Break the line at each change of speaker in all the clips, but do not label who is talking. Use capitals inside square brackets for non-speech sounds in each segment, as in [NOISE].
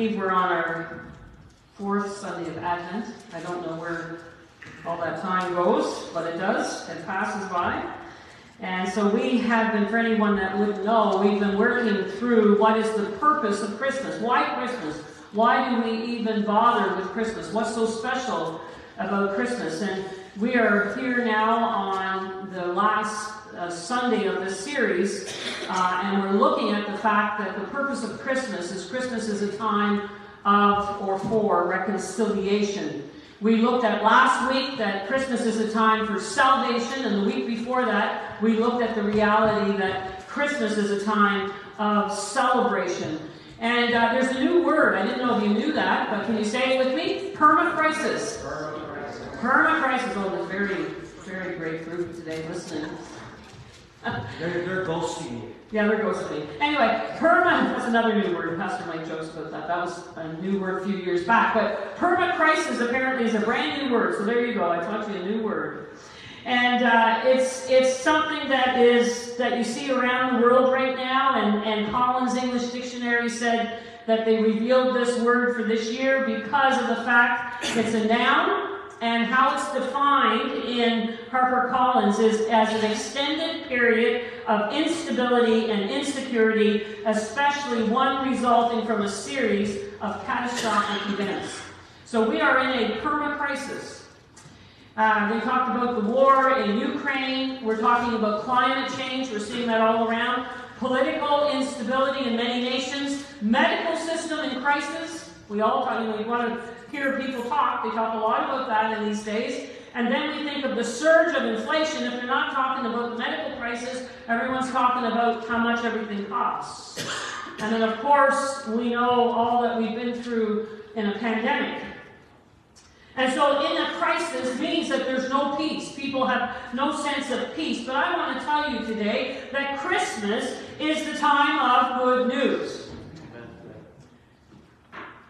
believe we're on our fourth Sunday of Advent. I don't know where all that time goes, but it does. It passes by. And so we have been, for anyone that wouldn't know, we've been working through what is the purpose of Christmas. Why Christmas? Why do we even bother with Christmas? What's so special about Christmas? And we are here now on the last uh, Sunday of this series, uh, and we're looking at the fact that the purpose of Christmas is Christmas is a time of or for reconciliation. We looked at last week that Christmas is a time for salvation, and the week before that, we looked at the reality that Christmas is a time of celebration. And uh, there's a new word. I didn't know if you knew that, but can you say it with me? Permacrisis. Permacrisis. Oh, there's a very, very great group today listening.
They're, they're ghosting
yeah, they're ghosting. Anyway, perma, that's another new word. Pastor Mike jokes about that. That was a new word a few years back. But perma crisis apparently is a brand new word. So there you go. I taught you a new word. And uh, it's it's something that is that you see around the world right now. And, and Collins English Dictionary said that they revealed this word for this year because of the fact it's a noun and how it's defined in HarperCollins is as an extended period of instability and insecurity, especially one resulting from a series of catastrophic events. So we are in a perma crisis. Uh, we talked about the war in Ukraine. We're talking about climate change. We're seeing that all around. Political instability in many nations. Medical system in crisis. We all talk, you know, we want to hear people talk. They talk a lot about that in these days. And then we think of the surge of inflation. If they're not talking about the medical crisis, everyone's talking about how much everything costs. And then, of course, we know all that we've been through in a pandemic. And so, in a crisis means that there's no peace. People have no sense of peace. But I want to tell you today that Christmas is the time of good news.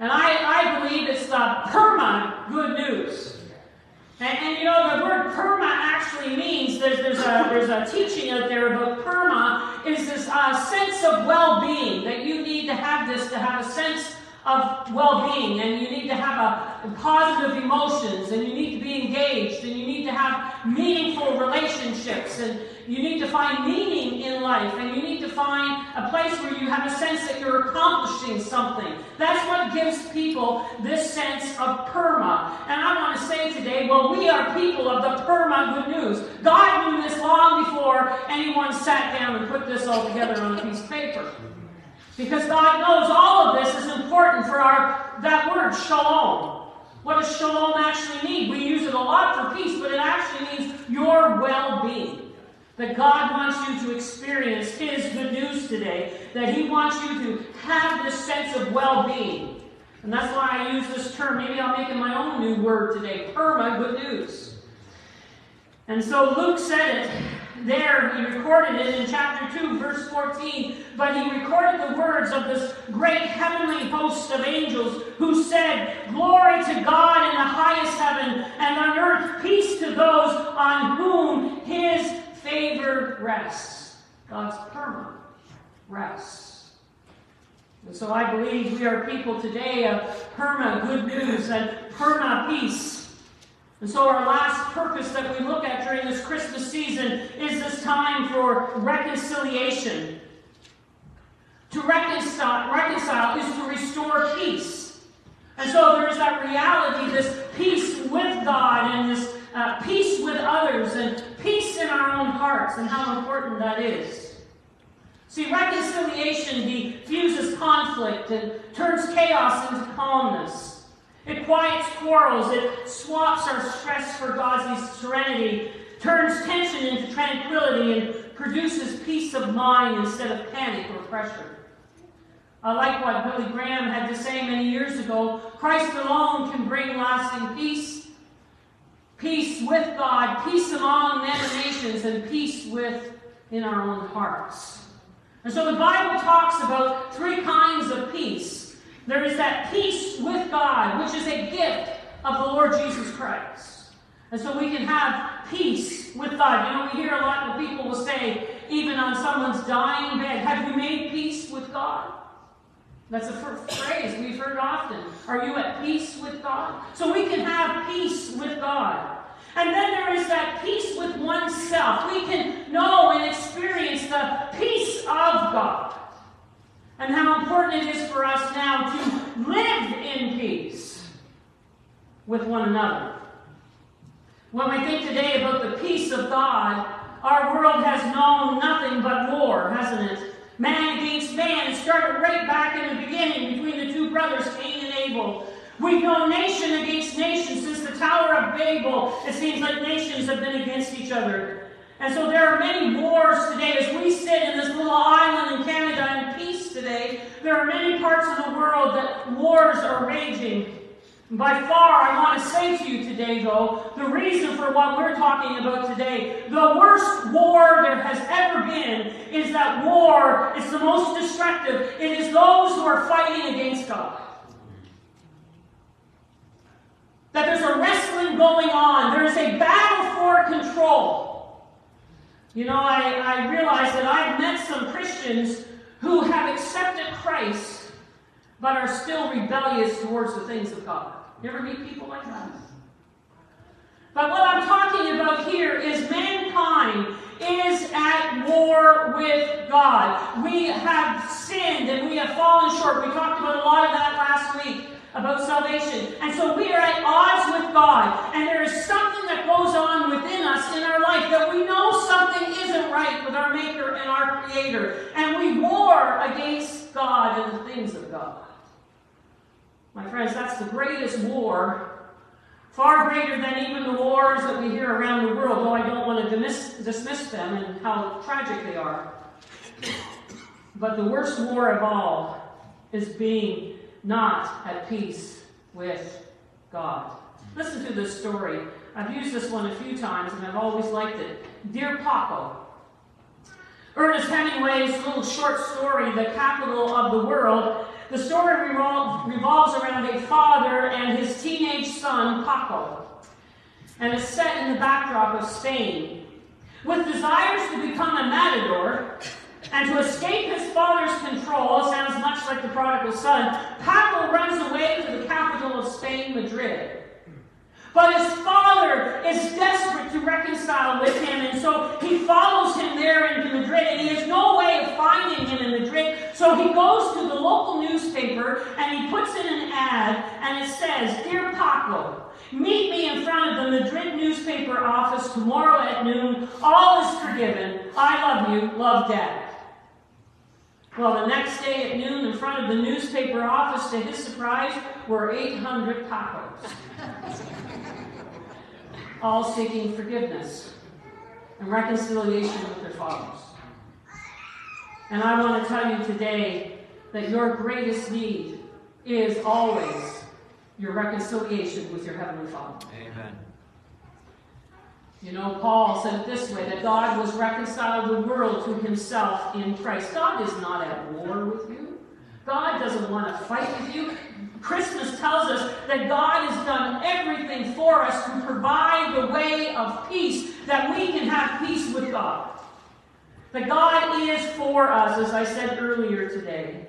And I, I believe it's the perma good news. And, and, you know, the word perma actually means there's, there's, a, there's a teaching out there about perma is this uh, sense of well-being, that you need to have this to have a sense of well-being and you need to have a, positive emotions and you need to be engaged and you need to have meaningful relationships and you need to find meaning in life and you need to find a place where you have a sense that you're accomplishing something. That's what gives people this sense of perma. And I want to say today, well, we are people of the perma good news. God knew this long before anyone sat down and put this all together on a piece of paper. Because God knows all of this is important for our that word shalom. What does shalom actually mean? We use it a lot for peace, but it actually means your well-being. That God wants you to experience His good news today. That He wants you to have this sense of well-being. And that's why I use this term. Maybe I'll make it my own new word today. Perma good news. And so Luke said it there, he recorded it in chapter 2, verse 14. But he recorded the words of this great heavenly host of angels who said, Glory to God in the highest heaven, and on earth peace to those on whom his favor rests. God's permanent rests. And so I believe we are people today of perma good news and perma peace. And so, our last purpose that we look at during this Christmas season is this time for reconciliation. To reconcile, reconcile is to restore peace. And so, there is that reality, this peace with God and this uh, peace with others and peace in our own hearts, and how important that is. See, reconciliation defuses conflict and turns chaos into calmness. It quiets quarrels. It swaps our stress for God's serenity, turns tension into tranquility, and produces peace of mind instead of panic or pressure. I like what Billy Graham had to say many years ago Christ alone can bring lasting peace, peace with God, peace among nations, and peace within our own hearts. And so the Bible talks about three kinds of peace there is that peace with God, which is a gift of the Lord Jesus Christ. And so we can have peace with God. You know, we hear a lot of people will say, even on someone's dying bed, have you made peace with God? That's a phrase we've heard often. Are you at peace with God? So we can have peace with God. And then there is that peace with oneself. We can know and experience the peace of God. And how important it is for us now to live in peace with one another. When we think today about the peace of God, our world has known nothing but war, hasn't it? Man against man. Started right back in the beginning between the two brothers, Cain and Abel. We've known nation against nation since the Tower of Babel. It seems like nations have been against each other. And so there are many wars today. As we sit in this little island in Canada in peace today, there are many parts of the world that wars are raging. By far, I want to say to you today, though, the reason for what we're talking about today, the worst war there has ever been is that war is the most destructive. It is those who are fighting against God. That there's a wrestling going on, there is a battle for control. You know, I, I realize that I've met some Christians who have accepted Christ but are still rebellious towards the things of God. You ever meet people like that? But what I'm talking about here is mankind is at war with God. We have sinned and we have fallen short. We talked about a lot of that last week about salvation. And so we are at odds with God. And there is something that goes on within us in our life that we know something isn't right with our Maker and our Creator. And we war against God and the things of God. My friends, that's the greatest war, far greater than even the wars that we hear around the world, though I don't want to dismiss, dismiss them and how tragic they are. But the worst war of all is being not at peace with God. Listen to this story. I've used this one a few times and I've always liked it. Dear Paco. Ernest Hemingway's little short story, The Capital of the World, the story revolves around a father and his teenage son, Paco, and is set in the backdrop of Spain. With desires to become a matador and to escape his father's control, sounds much like the prodigal son, Paco runs away to the capital of Spain, Madrid. But his father is desperate to reconcile with him, and so he follows him there into Madrid, and he has no way of finding him in Madrid. So he goes to the local newspaper and he puts in an ad, and it says, Dear Paco, meet me in front of the Madrid newspaper office tomorrow at noon. All is forgiven. I love you. Love Dad. Well, the next day at noon, in front of the newspaper office, to his surprise, were 800 Pacos all seeking forgiveness and reconciliation with their fathers. And I want to tell you today that your greatest need is always your reconciliation with your Heavenly Father.
Amen.
You know, Paul said it this way that God was reconciled the world to himself in Christ. God is not at war with you. God doesn't want to fight with you. Christmas tells us that God has done everything for us to provide the way of peace, that we can have peace with God. That God is for us, as I said earlier today.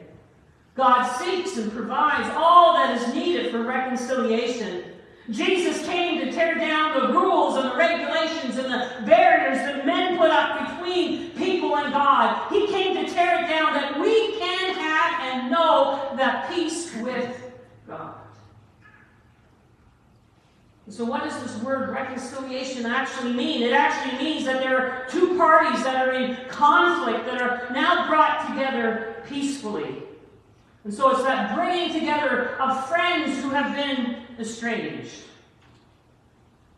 God seeks and provides all that is needed for reconciliation. Jesus came to tear down the rules and the regulations and the barriers that men put up between people and God. He came to tear it down that we can have and know that peace with God. So, what does this word reconciliation actually mean? It actually means that there are two parties that are in conflict that are now brought together peacefully. And so, it's that bringing together of friends who have been estranged.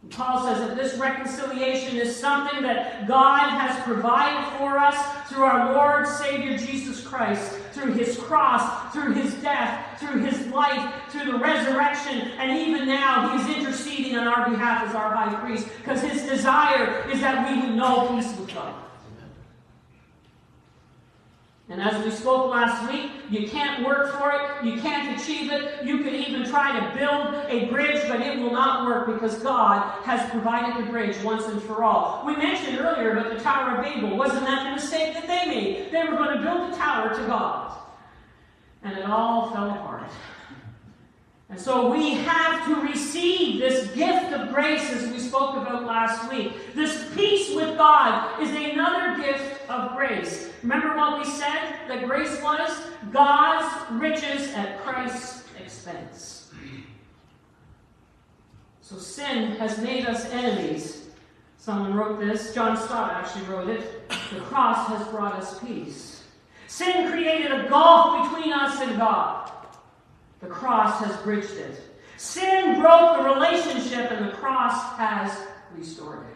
Paul says that this reconciliation is something that God has provided for us through our Lord Savior Jesus Christ, through his cross, through his death, through his life, through the resurrection, and even now he's interceding on our behalf as our high priest because his desire is that we would know peace with God. And as we spoke last week, you can't work for it, you can't achieve it. You could even try to build a bridge, but it will not work because God has provided the bridge once and for all. We mentioned earlier about the Tower of Babel. Wasn't that the mistake that they made? They were going to build a tower to God. And it all fell apart. So we have to receive this gift of grace as we spoke about last week. This peace with God is another gift of grace. Remember what we said that grace was? God's riches at Christ's expense. So sin has made us enemies. Someone wrote this. John Stott actually wrote it. The cross has brought us peace. Sin created a gulf between us and God. The cross has bridged it. Sin broke the relationship, and the cross has restored it.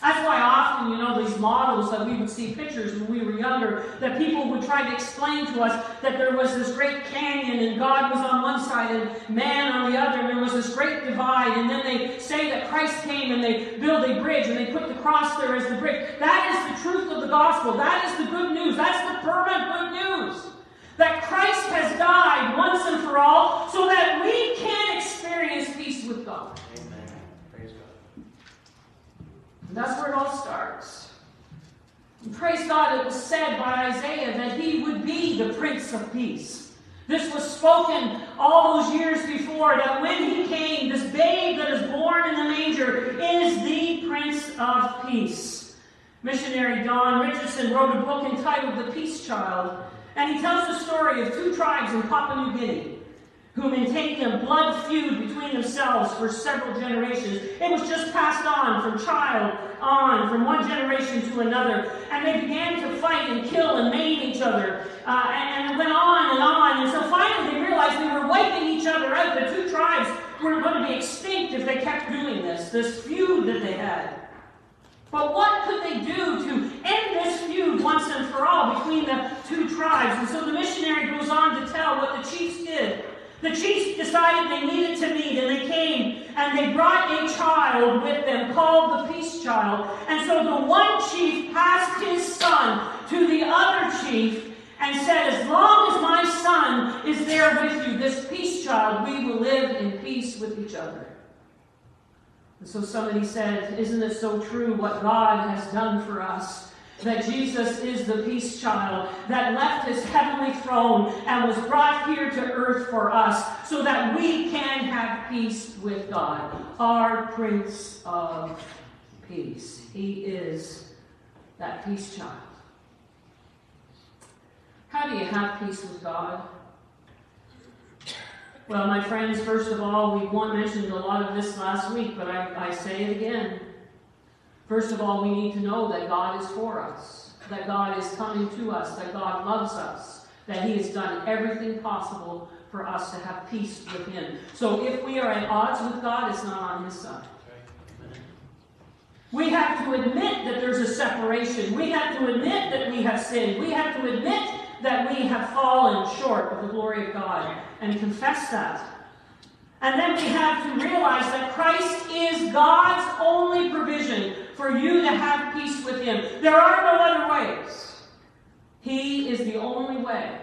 That's why often, you know, these models that we would see pictures when we were younger, that people would try to explain to us that there was this great canyon and God was on one side and man on the other, and there was this great divide. And then they say that Christ came and they build a bridge and they put the cross there as the bridge. That is the truth of the gospel. That is the good news. That's the permanent good news. That Christ has died once and for all so that we can experience peace with God.
Amen. Praise God.
And that's where it all starts. And praise God, it was said by Isaiah that he would be the Prince of Peace. This was spoken all those years before that when he came, this babe that is born in the manger is the Prince of Peace. Missionary Don Richardson wrote a book entitled The Peace Child, and he tells the story of two tribes in Papua New Guinea who maintained a blood feud between themselves for several generations. It was just passed on from child on, from one generation to another. And they began to fight and kill and maim each other. Uh, and, and it went on and on. And so finally they realized they were wiping each other out. The two tribes were going to be extinct if they kept doing this, this feud that they had. But what could they do to end this feud once and for all between the two tribes? And so the missionary goes on to tell what the chiefs did. The chiefs decided they needed to meet, and they came and they brought a child with them called the peace child. And so the one chief passed his son to the other chief and said, As long as my son is there with you, this peace child, we will live in peace with each other. And so somebody said, Isn't it so true what God has done for us? That Jesus is the peace child that left his heavenly throne and was brought here to earth for us so that we can have peace with God. Our Prince of Peace. He is that peace child. How do you have peace with God? Well, my friends, first of all, we mentioned a lot of this last week, but I, I say it again. First of all, we need to know that God is for us, that God is coming to us, that God loves us, that He has done everything possible for us to have peace with Him. So if we are at odds with God, it's not on His side. We have to admit that there's a separation. We have to admit that we have sinned. We have to admit that we have fallen short of the glory of God and confess that. And then we have to realize that Christ is God's only provision for you to have peace with Him. There are no other ways. He is the only way.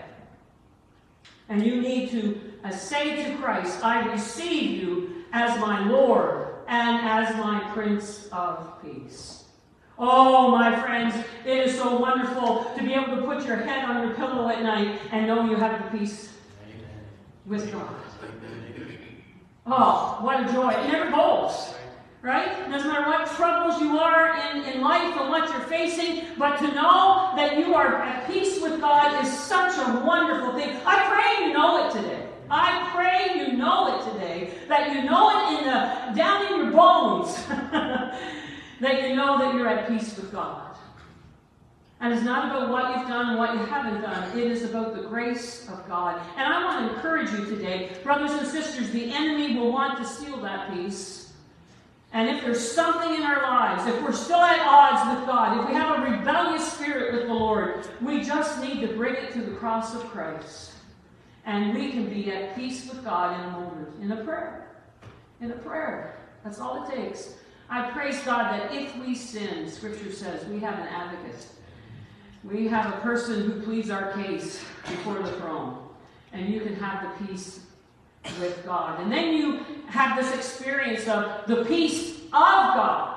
And you need to uh, say to Christ, I receive you as my Lord and as my Prince of Peace. Oh, my friends, it is so wonderful to be able to put your head on your pillow at night and know you have the peace with God. Oh, what a joy. It never goes. Right? Doesn't matter what troubles you are in, in life and what you're facing, but to know that you are at peace with God is such a wonderful thing. I pray you know it today. I pray you know it today, that you know it in the down in your bones, [LAUGHS] that you know that you're at peace with God. And it's not about what you've done and what you haven't done. It is about the grace of God. And I want to encourage you today, brothers and sisters, the enemy will want to steal that peace. And if there's something in our lives, if we're still at odds with God, if we have a rebellious spirit with the Lord, we just need to bring it to the cross of Christ. And we can be at peace with God in a moment, in a prayer. In a prayer. That's all it takes. I praise God that if we sin, Scripture says, we have an advocate. We have a person who pleads our case before the throne. And you can have the peace with God. And then you have this experience of the peace of God.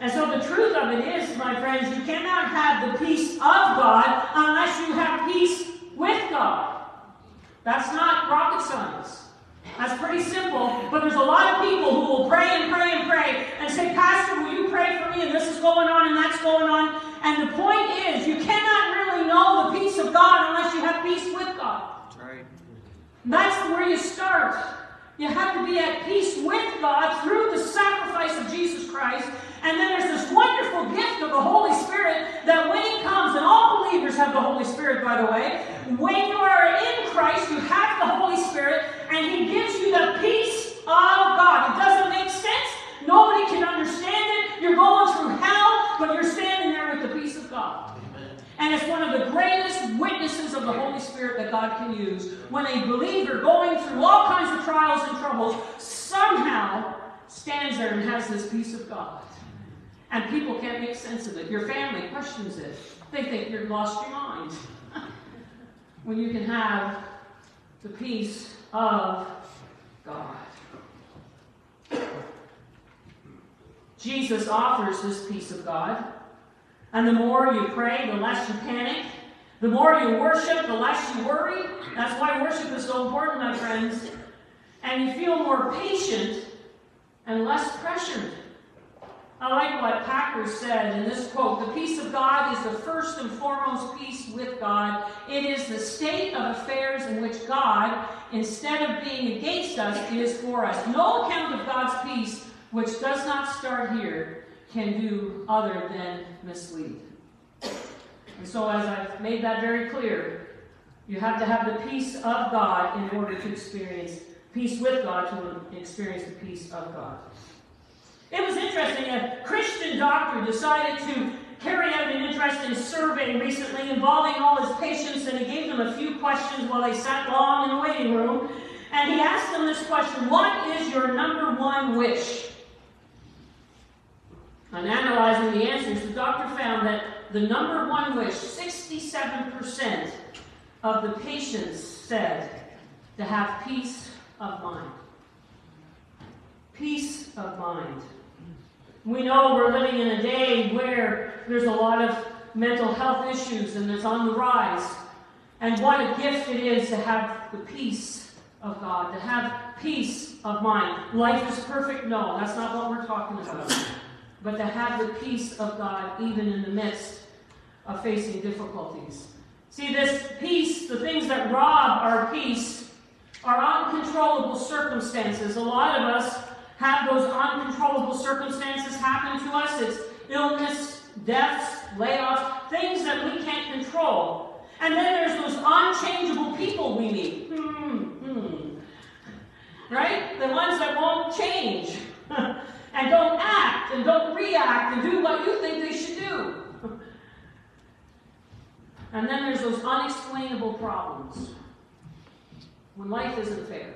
And so the truth of it is, my friends, you cannot have the peace of God unless you have peace with God. That's not rocket science. That's pretty simple, but there's a lot of people who will pray and pray and pray and say, Pastor, will you pray for me? And this is going on and that's going on. And the point is, you cannot really know the peace of God unless you have peace with God.
Right.
That's where you start. You have to be at peace with God through the sacrifice of Jesus Christ. And then there's this wonderful gift of the Holy Spirit that when He comes, and all believers have the Holy Spirit, by the way, when you are in Christ, you have the Holy Spirit, and He gives you the peace of God. It doesn't make sense. Nobody can understand it. You're going through hell, but you're standing there with the peace of God. And it's one of the greatest witnesses of the Holy Spirit that God can use when a believer going through all kinds of trials and troubles somehow stands there and has this peace of God. And people can't make sense of it. Your family questions it. They think you've lost your mind. [LAUGHS] when you can have the peace of God. Jesus offers this peace of God. And the more you pray, the less you panic. The more you worship, the less you worry. That's why worship is so important, my friends. And you feel more patient and less pressured. I like what Packer said in this quote The peace of God is the first and foremost peace with God. It is the state of affairs in which God, instead of being against us, is for us. No account of God's peace, which does not start here, can do other than mislead. And so, as I've made that very clear, you have to have the peace of God in order to experience peace with God, to experience the peace of God. It was interesting, a Christian doctor decided to carry out an interesting survey recently involving all his patients, and he gave them a few questions while they sat long in the waiting room. And he asked them this question What is your number one wish? On analyzing the answers, the doctor found that the number one wish, 67% of the patients said to have peace of mind. Peace of mind. We know we're living in a day where there's a lot of mental health issues and it's on the rise. And what a gift it is to have the peace of God, to have peace of mind. Life is perfect? No, that's not what we're talking about. But to have the peace of God even in the midst of facing difficulties. See, this peace, the things that rob our peace, are uncontrollable circumstances. A lot of us have those uncontrollable circumstances happen to us. It's illness, deaths, layoffs, things that we can't control. And then there's those unchangeable people we meet. Hmm, hmm. Right? The ones that won't change [LAUGHS] and don't act and don't react and do what you think they should do. [LAUGHS] And then there's those unexplainable problems when life isn't fair.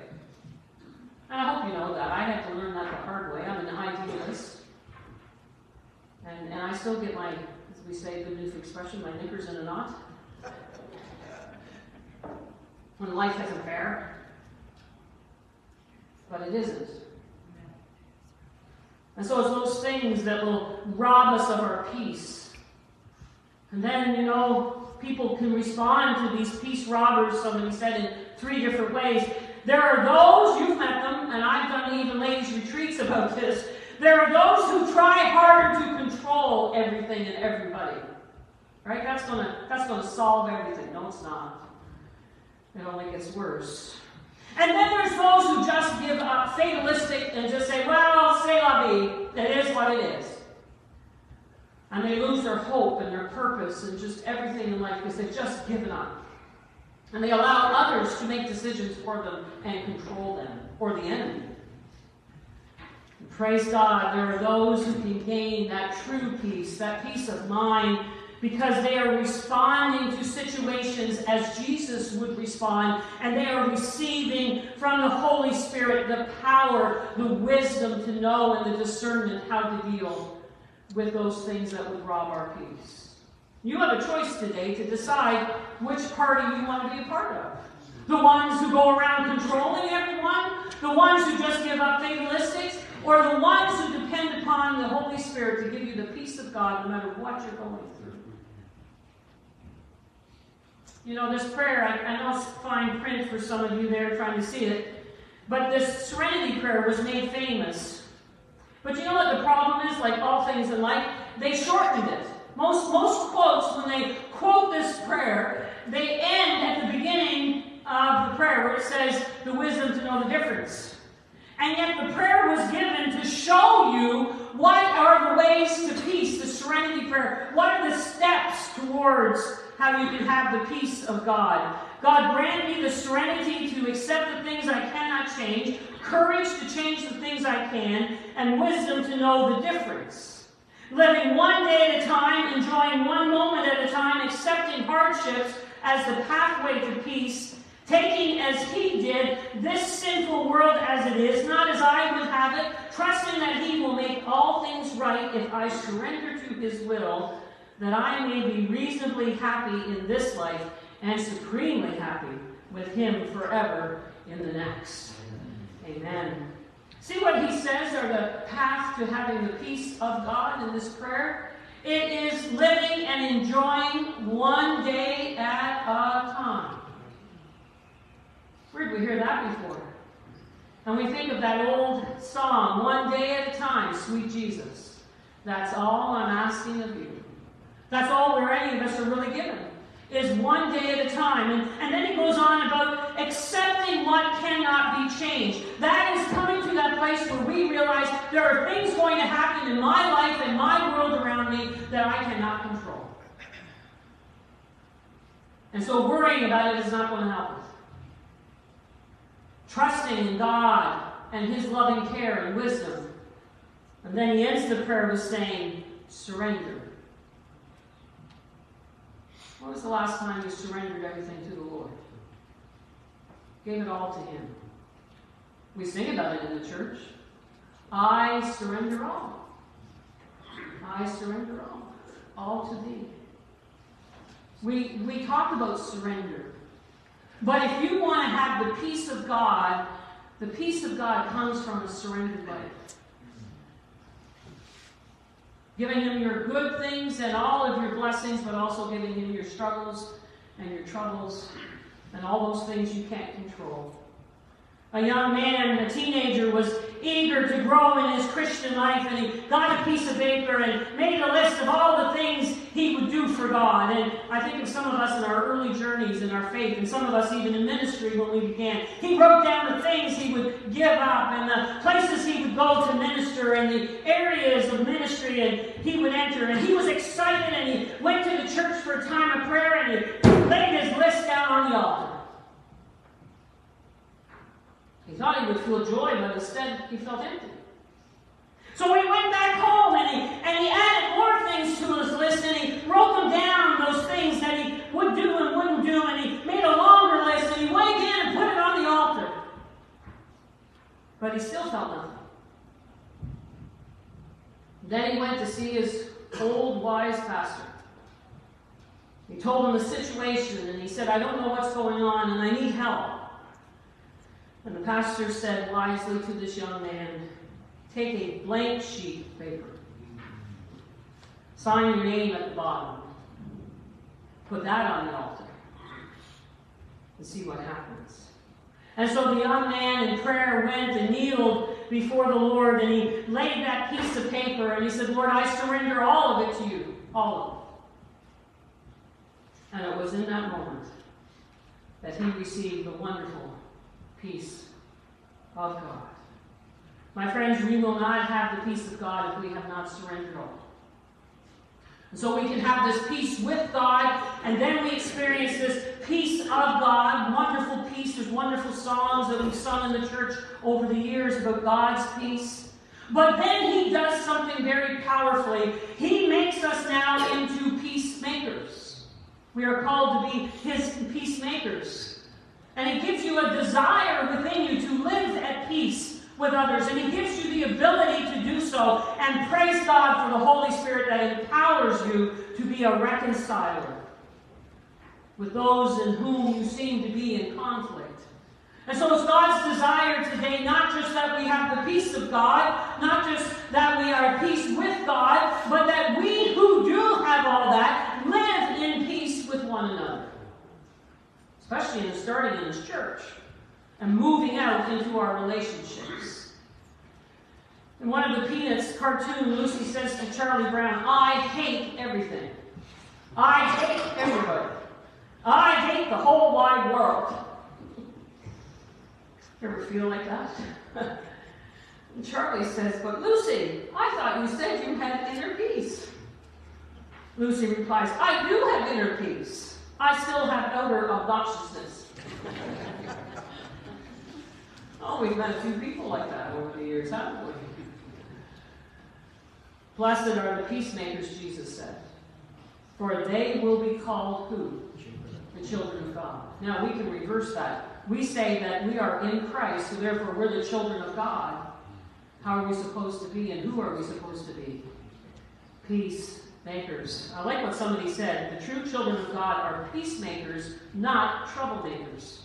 And I hope you know that. I had to learn that the hard way. I'm an idealist. And, and I still get my, as we say, good news expression, my knickers in a knot. When life isn't fair. But it isn't. And so it's those things that will rob us of our peace. And then, you know, people can respond to these peace robbers, somebody said, in three different ways. There are those, you've met them, and I've done even ladies' retreats about this. There are those who try harder to control everything and everybody. Right? That's gonna that's gonna solve everything. No, it's not. It only gets worse. And then there's those who just give up, fatalistic, and just say, well, la vie, what it is. And they lose their hope and their purpose and just everything in life because they've just given up. And they allow others to make decisions for them and control them, or the enemy. And praise God, there are those who can gain that true peace, that peace of mind because they are responding to situations as Jesus would respond, and they are receiving from the Holy Spirit the power, the wisdom to know, and the discernment how to deal with those things that would rob our peace. You have a choice today to decide which party you want to be a part of. The ones who go around controlling everyone, the ones who just give up fatalistics, or the ones who depend upon the Holy Spirit to give you the peace of God no matter what you're going through. You know, this prayer, I, I know it's fine print for some of you there trying to see it, but this serenity prayer was made famous But you know what the problem is? Like all things in life, they shortened it. Most, most quotes, when they quote this prayer, they end at the beginning of the prayer where it says, the wisdom to know the difference. And yet the prayer was given to show you what are the ways to peace, the serenity prayer. What are the steps towards how you can have the peace of God? God grant me the serenity to accept the things I cannot change, courage to change the things I can, and wisdom to know the difference. Living one day at a time, enjoying one moment at a time, accepting hardships as the pathway to peace, taking as he did this sinful world as it is, not as I would have it, trusting that he will make all things right if I surrender to his will, that I may be reasonably happy in this life and supremely happy with him forever in the next. Amen. See what he says are the path to having the peace of God in this prayer? It is living and enjoying one day at a time. Where did we hear that before? And we think of that old song, One Day at a Time, Sweet Jesus. That's all I'm asking of you. That's all we're any of us are really given is one day at a time. And, and then he goes on about accepting what cannot be changed. That is coming to that place where we realize there are things going to happen in my life and my world around me that I cannot control. And so worrying about it is not going to help us. Trusting in God and His loving care and wisdom. And then he ends the prayer with saying, surrender. When was the last time you surrendered everything to the Lord? Gave it all to Him. We sing about it in the church. I surrender all. I surrender all. All to Thee. We, we talk about surrender. But if you want to have the peace of God, the peace of God comes from a surrendered life giving him your good things and all of your blessings, but also giving him your struggles and your troubles and all those things you can't control. A young man, a teenager, was eager to grow in his Christian life, and he got a piece of paper and made a list of all the things he would do for God. And I think of some of us in our early journeys in our faith, and some of us even in ministry when we began. He wrote down the things he would give up, and the places he would go to minister, and the areas of ministry and he would enter. And he was excited, and he went to the church for a time of prayer, and he laid his list down on the altar. He thought he would feel joy, but instead he felt empty. So he went back home and he, and he added more things to his list and he wrote them down, those things that he would do and wouldn't do, and he made a longer list and he went again and put it on the altar. But he still felt nothing. Then he went to see his old wise pastor. He told him the situation and he said, I don't know what's going on and I need help. And the pastor said wisely to this young man, Take a blank sheet of paper, sign your name at the bottom, put that on the altar, and see what happens. And so the young man in prayer went and kneeled before the Lord, and he laid that piece of paper, and he said, Lord, I surrender all of it to you, all of it. And it was in that moment that he received the wonderful peace of God. My friends, we will not have the peace of God if we have not surrendered all. And so we can have this peace with God, and then we experience this peace of God, wonderful peace. There's wonderful songs that we've sung in the church over the years about God's peace. But then he does something very powerfully. He makes us now into peacemakers. We are called to be his peacemakers. And He gives you a desire within you to live at peace with others. And He gives you the ability to do so. And praise God for the Holy Spirit that empowers you to be a reconciler with those in whom you seem to be in conflict. And so it's God's desire today not just that we have the peace of God, not just that we are at peace with God, but that we who do have all that live in peace with one another especially in starting in this church and moving out into our relationships. In one of the Peanuts cartoon, Lucy says to Charlie Brown, I hate everything. I hate everybody. I hate the whole wide world. Ever feel like that? [LAUGHS] and Charlie says, But Lucy, I thought you said you had inner peace. Lucy replies, I do have inner peace. I still have outer obnoxiousness. [LAUGHS] oh, we've met a few people like that over the years, haven't we? Blessed are the peacemakers, Jesus said, for they will be called who? The children of God. Now we can reverse that. We say that we are in Christ, so therefore we're the children of God. How are we supposed to be, and who are we supposed to be? Peacemakers. I like what somebody said. The true children of God are peacemakers, not troublemakers.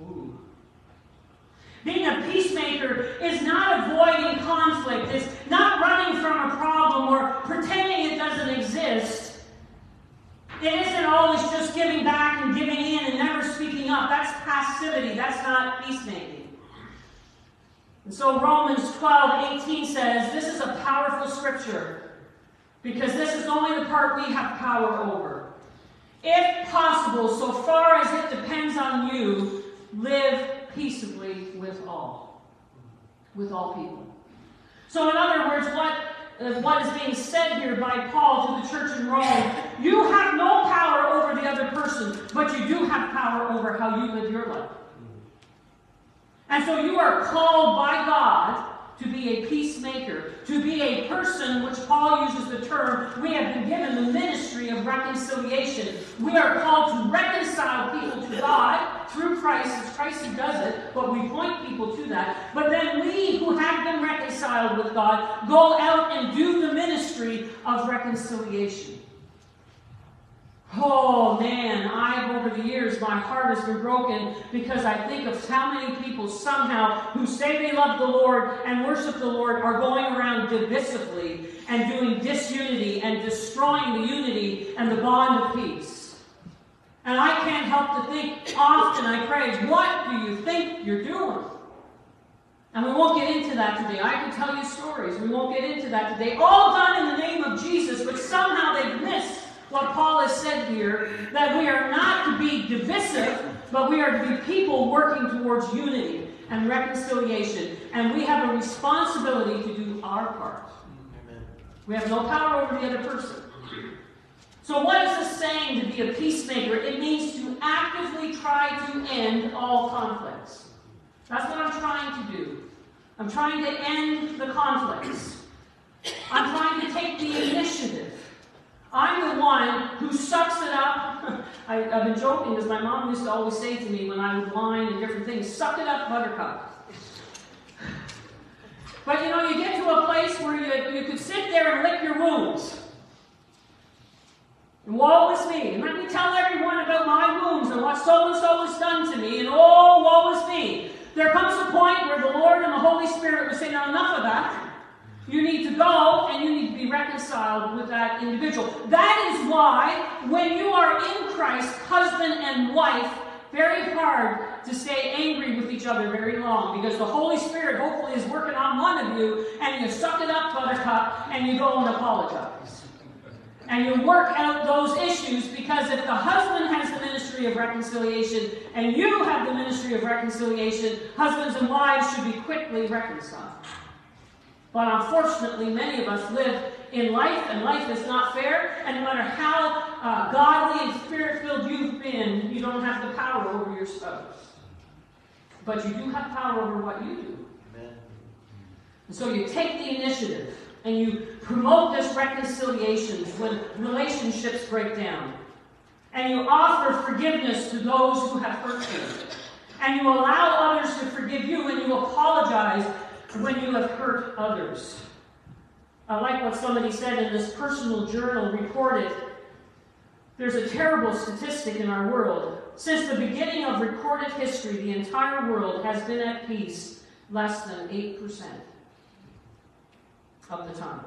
Ooh. Being a peacemaker is not avoiding conflict, it's not running from a problem or pretending it doesn't exist. It isn't always just giving back and giving in and never speaking up. That's passivity, that's not peacemaking. And so Romans 12 18 says this is a powerful scripture because this is only the part we have power over. If possible, so far as it depends on you, live peaceably with all. With all people. So, in other words, what, uh, what is being said here by Paul to the church in Rome, you have no power over the other person, but you do have power over how you live your life. And so you are called by God to be a peacemaker, to be a person, which Paul uses the term, we have been given the ministry of reconciliation. We are called to reconcile people to God through Christ, as Christ who does it, but we point people to that. But then we who have been reconciled with God go out and do the ministry of reconciliation. Oh man, I've over the years, my heart has been broken because I think of how many people somehow who say they love the Lord and worship the Lord are going around divisively and doing disunity and destroying the unity and the bond of peace. And I can't help to think, often I pray, what do you think you're doing? And we won't get into that today. I can tell you stories. We won't get into that today. All done in the name of Jesus, but somehow they've missed what Paul has said here that we are not to be divisive, but we are to be people working towards unity and reconciliation. And we have a responsibility to do our part. Amen. We have no power over the other person. So, what is this saying to be a peacemaker? It means to actively try to end all conflicts. That's what I'm trying to do. I'm trying to end the conflicts. I'm trying to take the initiative. I'm the one who sucks it up. [LAUGHS] I, have been joking because my mom used to always say to me when I would whine and different things, suck it up, buttercup. [LAUGHS] But you know, you get to a place where you, you could sit there and lick your wounds. And woe is me. And let me tell everyone about my wounds and what so and so has done to me. And oh, woe is me. There comes a point where the Lord and the Holy Spirit will say, now enough of that. You need to go and you need to reconciled with that individual. That is why, when you are in Christ, husband and wife, very hard to stay angry with each other very long because the Holy Spirit hopefully is working on one of you and you suck it up, buttercup, and you go and apologize. And you work out those issues because if the husband has the ministry of reconciliation and you have the ministry of reconciliation, husbands and wives should be quickly reconciled. But unfortunately, many of us live in life, and life is not fair. And no matter how uh, godly and spirit filled you've been, you don't have the power over your spouse. But you do have power over what you do. Amen. And so you take the initiative and you promote this reconciliation when relationships break down. And you offer forgiveness to those who have hurt you. And you allow others to forgive you and you apologize when you have hurt others. I like what somebody said in this personal journal recorded. There's a terrible statistic in our world. Since the beginning of recorded history, the entire world has been at peace less than 8% of the time.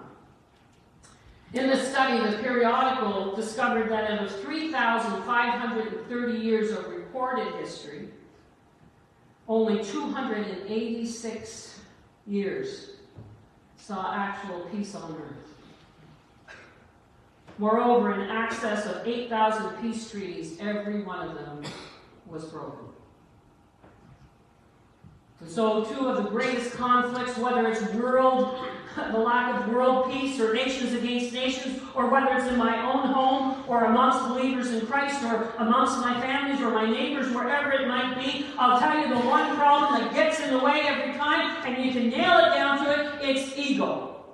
In this study, the periodical discovered that out of 3,530 years of recorded history, only 286 years saw actual peace on earth. Moreover, in excess of 8,000 peace treaties, every one of them was broken. And so, two of the greatest conflicts, whether it's world, [LAUGHS] the lack of world peace, or nations against nations, or whether it's in my own home, or amongst believers in Christ, or amongst my families, or my neighbors, wherever it might be, I'll tell you the one problem that gets in the way every time, and you can nail it down to it it's ego.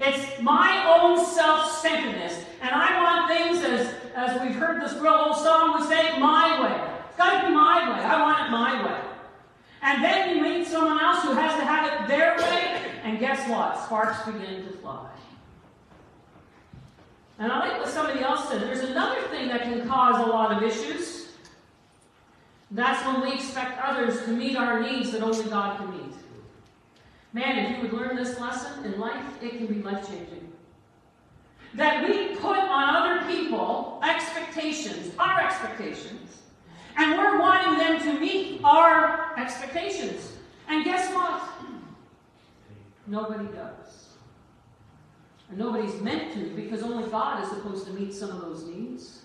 It's my own self centeredness. And I want things, as, as we've heard this real old song would say, my way. It's got to be my way. I want it my way. And then you meet someone else who has to have it their way, and guess what? Sparks begin to fly. And I like what somebody else said. There's another thing that can cause a lot of issues. That's when we expect others to meet our needs that only God can meet. Man, if you would learn this lesson in life, it can be life changing. That we put on other people expectations, our expectations, and we're wanting them to meet our expectations. And guess what? Nobody does. And nobody's meant to because only God is supposed to meet some of those needs.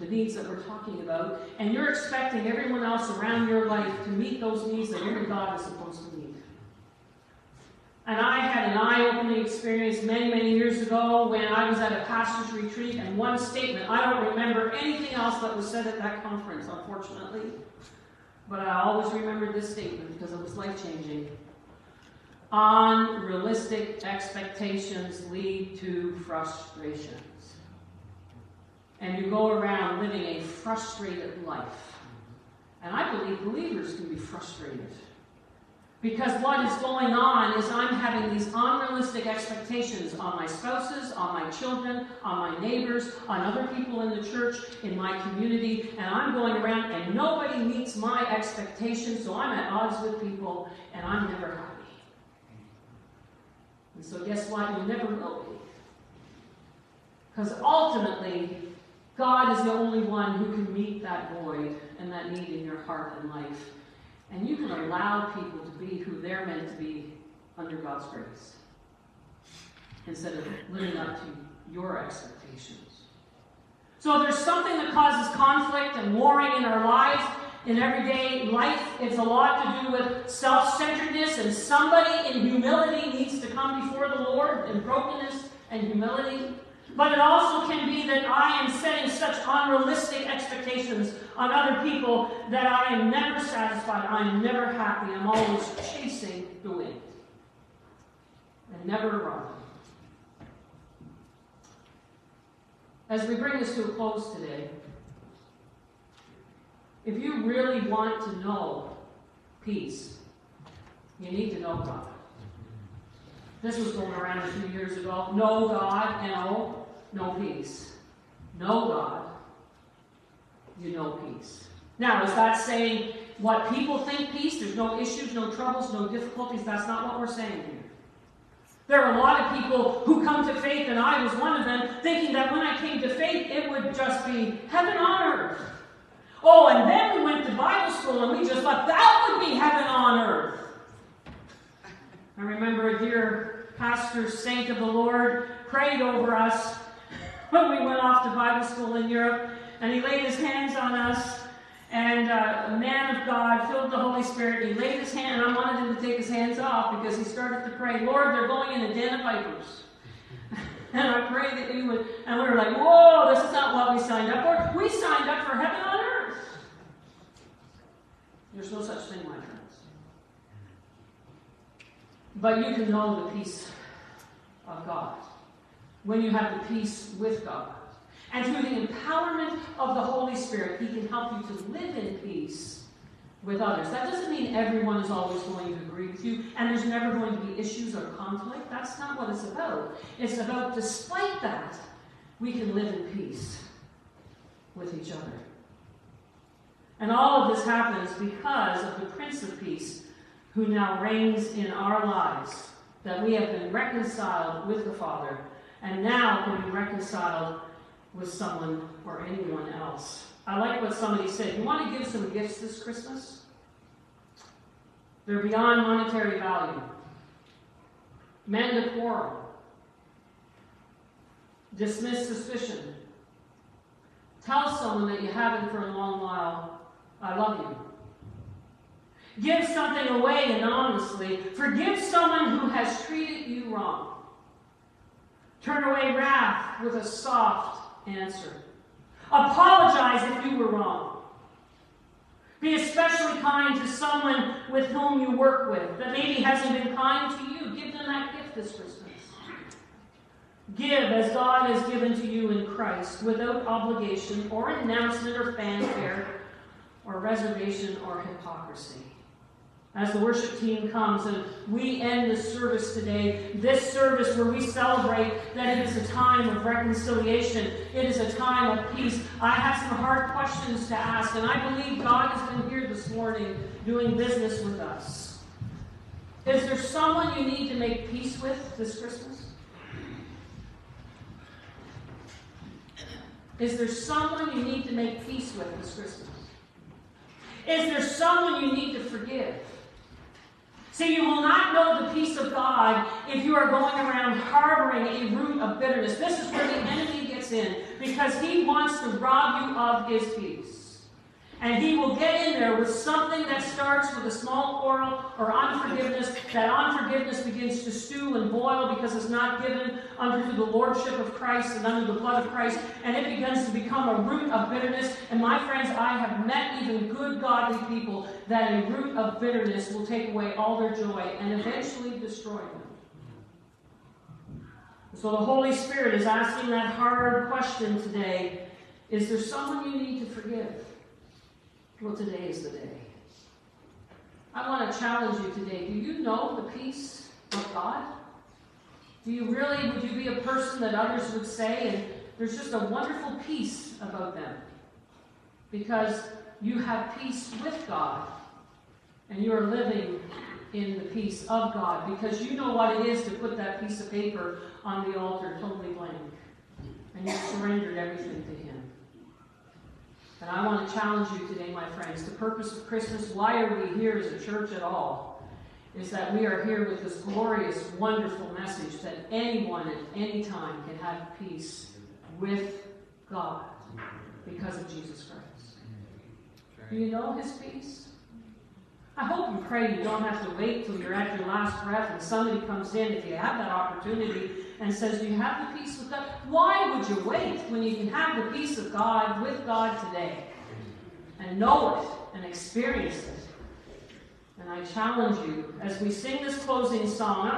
The needs that we're talking about. And you're expecting everyone else around your life to meet those needs that only God is supposed to meet. And I had an eye opening experience many, many years ago when I was at a pastor's retreat, and one statement, I don't remember anything else that was said at that conference, unfortunately, but I always remember this statement because it was life changing. Unrealistic expectations lead to frustrations. And you go around living a frustrated life. And I believe believers can be frustrated. Because what is going on is I'm having these unrealistic expectations on my spouses, on my children, on my neighbors, on other people in the church, in my community, and I'm going around and nobody meets my expectations, so I'm at odds with people and I'm never happy. And so, guess what? You never will be. Because ultimately, God is the only one who can meet that void and that need in your heart and life. And you can allow people to be who they're meant to be under God's grace instead of living up to your expectations. So if there's something that causes conflict and warring in our lives, in everyday life. It's a lot to do with self centeredness, and somebody in humility needs to come before the Lord in brokenness and humility. But it also can be that I am setting such unrealistic expectations on other people that I am never satisfied. I am never happy. I'm always chasing the wind and never arriving. As we bring this to a close today, if you really want to know peace, you need to know God. This was going around a few years ago. Know God, N-O, no peace. No God, you know peace. Now, is that saying what people think peace? There's no issues, no troubles, no difficulties. That's not what we're saying here. There are a lot of people who come to faith, and I was one of them, thinking that when I came to faith, it would just be heaven on earth. Oh, and then we went to Bible school, and we just thought that would be heaven on earth. I remember a dear pastor, saint of the Lord, prayed over us when we went off to Bible school in Europe, and he laid his hands on us. And uh, a man of God, filled the Holy Spirit, he laid his hand, and I wanted him to take his hands off because he started to pray, Lord, they're going in a den of vipers. [LAUGHS] and I prayed that you would, and we were like, whoa, this is not what we signed up for. We signed up for heaven on earth. There's no such thing, my friends. But you can know the peace of God when you have the peace with God. And through the empowerment of the Holy Spirit, He can help you to live in peace with others. That doesn't mean everyone is always going to agree with you, and there's never going to be issues or conflict. That's not what it's about. It's about, despite that, we can live in peace with each other. And all of this happens because of the Prince of Peace who now reigns in our lives, that we have been reconciled with the Father, and now can be reconciled with someone or anyone else. I like what somebody said. You want to give some gifts this Christmas? They're beyond monetary value. Mend a quarrel. Dismiss suspicion. Tell someone that you haven't for a long while, I love you. Give something away anonymously. Forgive someone who has treated you wrong. Turn away wrath with a soft answer. Apologize if you were wrong. Be especially kind to someone with whom you work with that maybe hasn't been kind to you. Give them that gift this Christmas. Give as God has given to you in Christ without obligation or announcement or fanfare or reservation or hypocrisy. As the worship team comes and we end the service today, this service where we celebrate that it is a time of reconciliation, it is a time of peace. I have some hard questions to ask, and I believe God has been here this morning doing business with us. Is there someone you need to make peace with this Christmas? Is there someone you need to make peace with this Christmas? Is there someone you need to forgive? See, you will not know the peace of God if you are going around harboring a root of bitterness. This is where the enemy gets in because he wants to rob you of his peace. And he will get in there with something that starts with a small quarrel or unforgiveness. That unforgiveness begins to stew and boil because it's not given under the lordship of Christ and under the blood of Christ. And it begins to become a root of bitterness. And my friends, I have met even good, godly people that a root of bitterness will take away all their joy and eventually destroy them. So the Holy Spirit is asking that hard question today Is there someone you need to forgive? Well, today is the day. I want to challenge you today. Do you know the peace of God? Do you really, would you be a person that others would say, and there's just a wonderful peace about them? Because you have peace with God, and you are living in the peace of God, because you know what it is to put that piece of paper on the altar totally blank, and you surrendered everything to Him. And I want to challenge you today, my friends. The purpose of Christmas, why are we here as a church at all, is that we are here with this glorious, wonderful message that anyone at any time can have peace with God because of Jesus Christ. Do you know his peace? I hope and pray you don't have to wait till you're at your last breath and somebody comes in, if you have that opportunity, and says, Do you have the peace with God? Why would you wait when you can have the peace of God with God today? And know it and experience it. And I challenge you as we sing this closing song.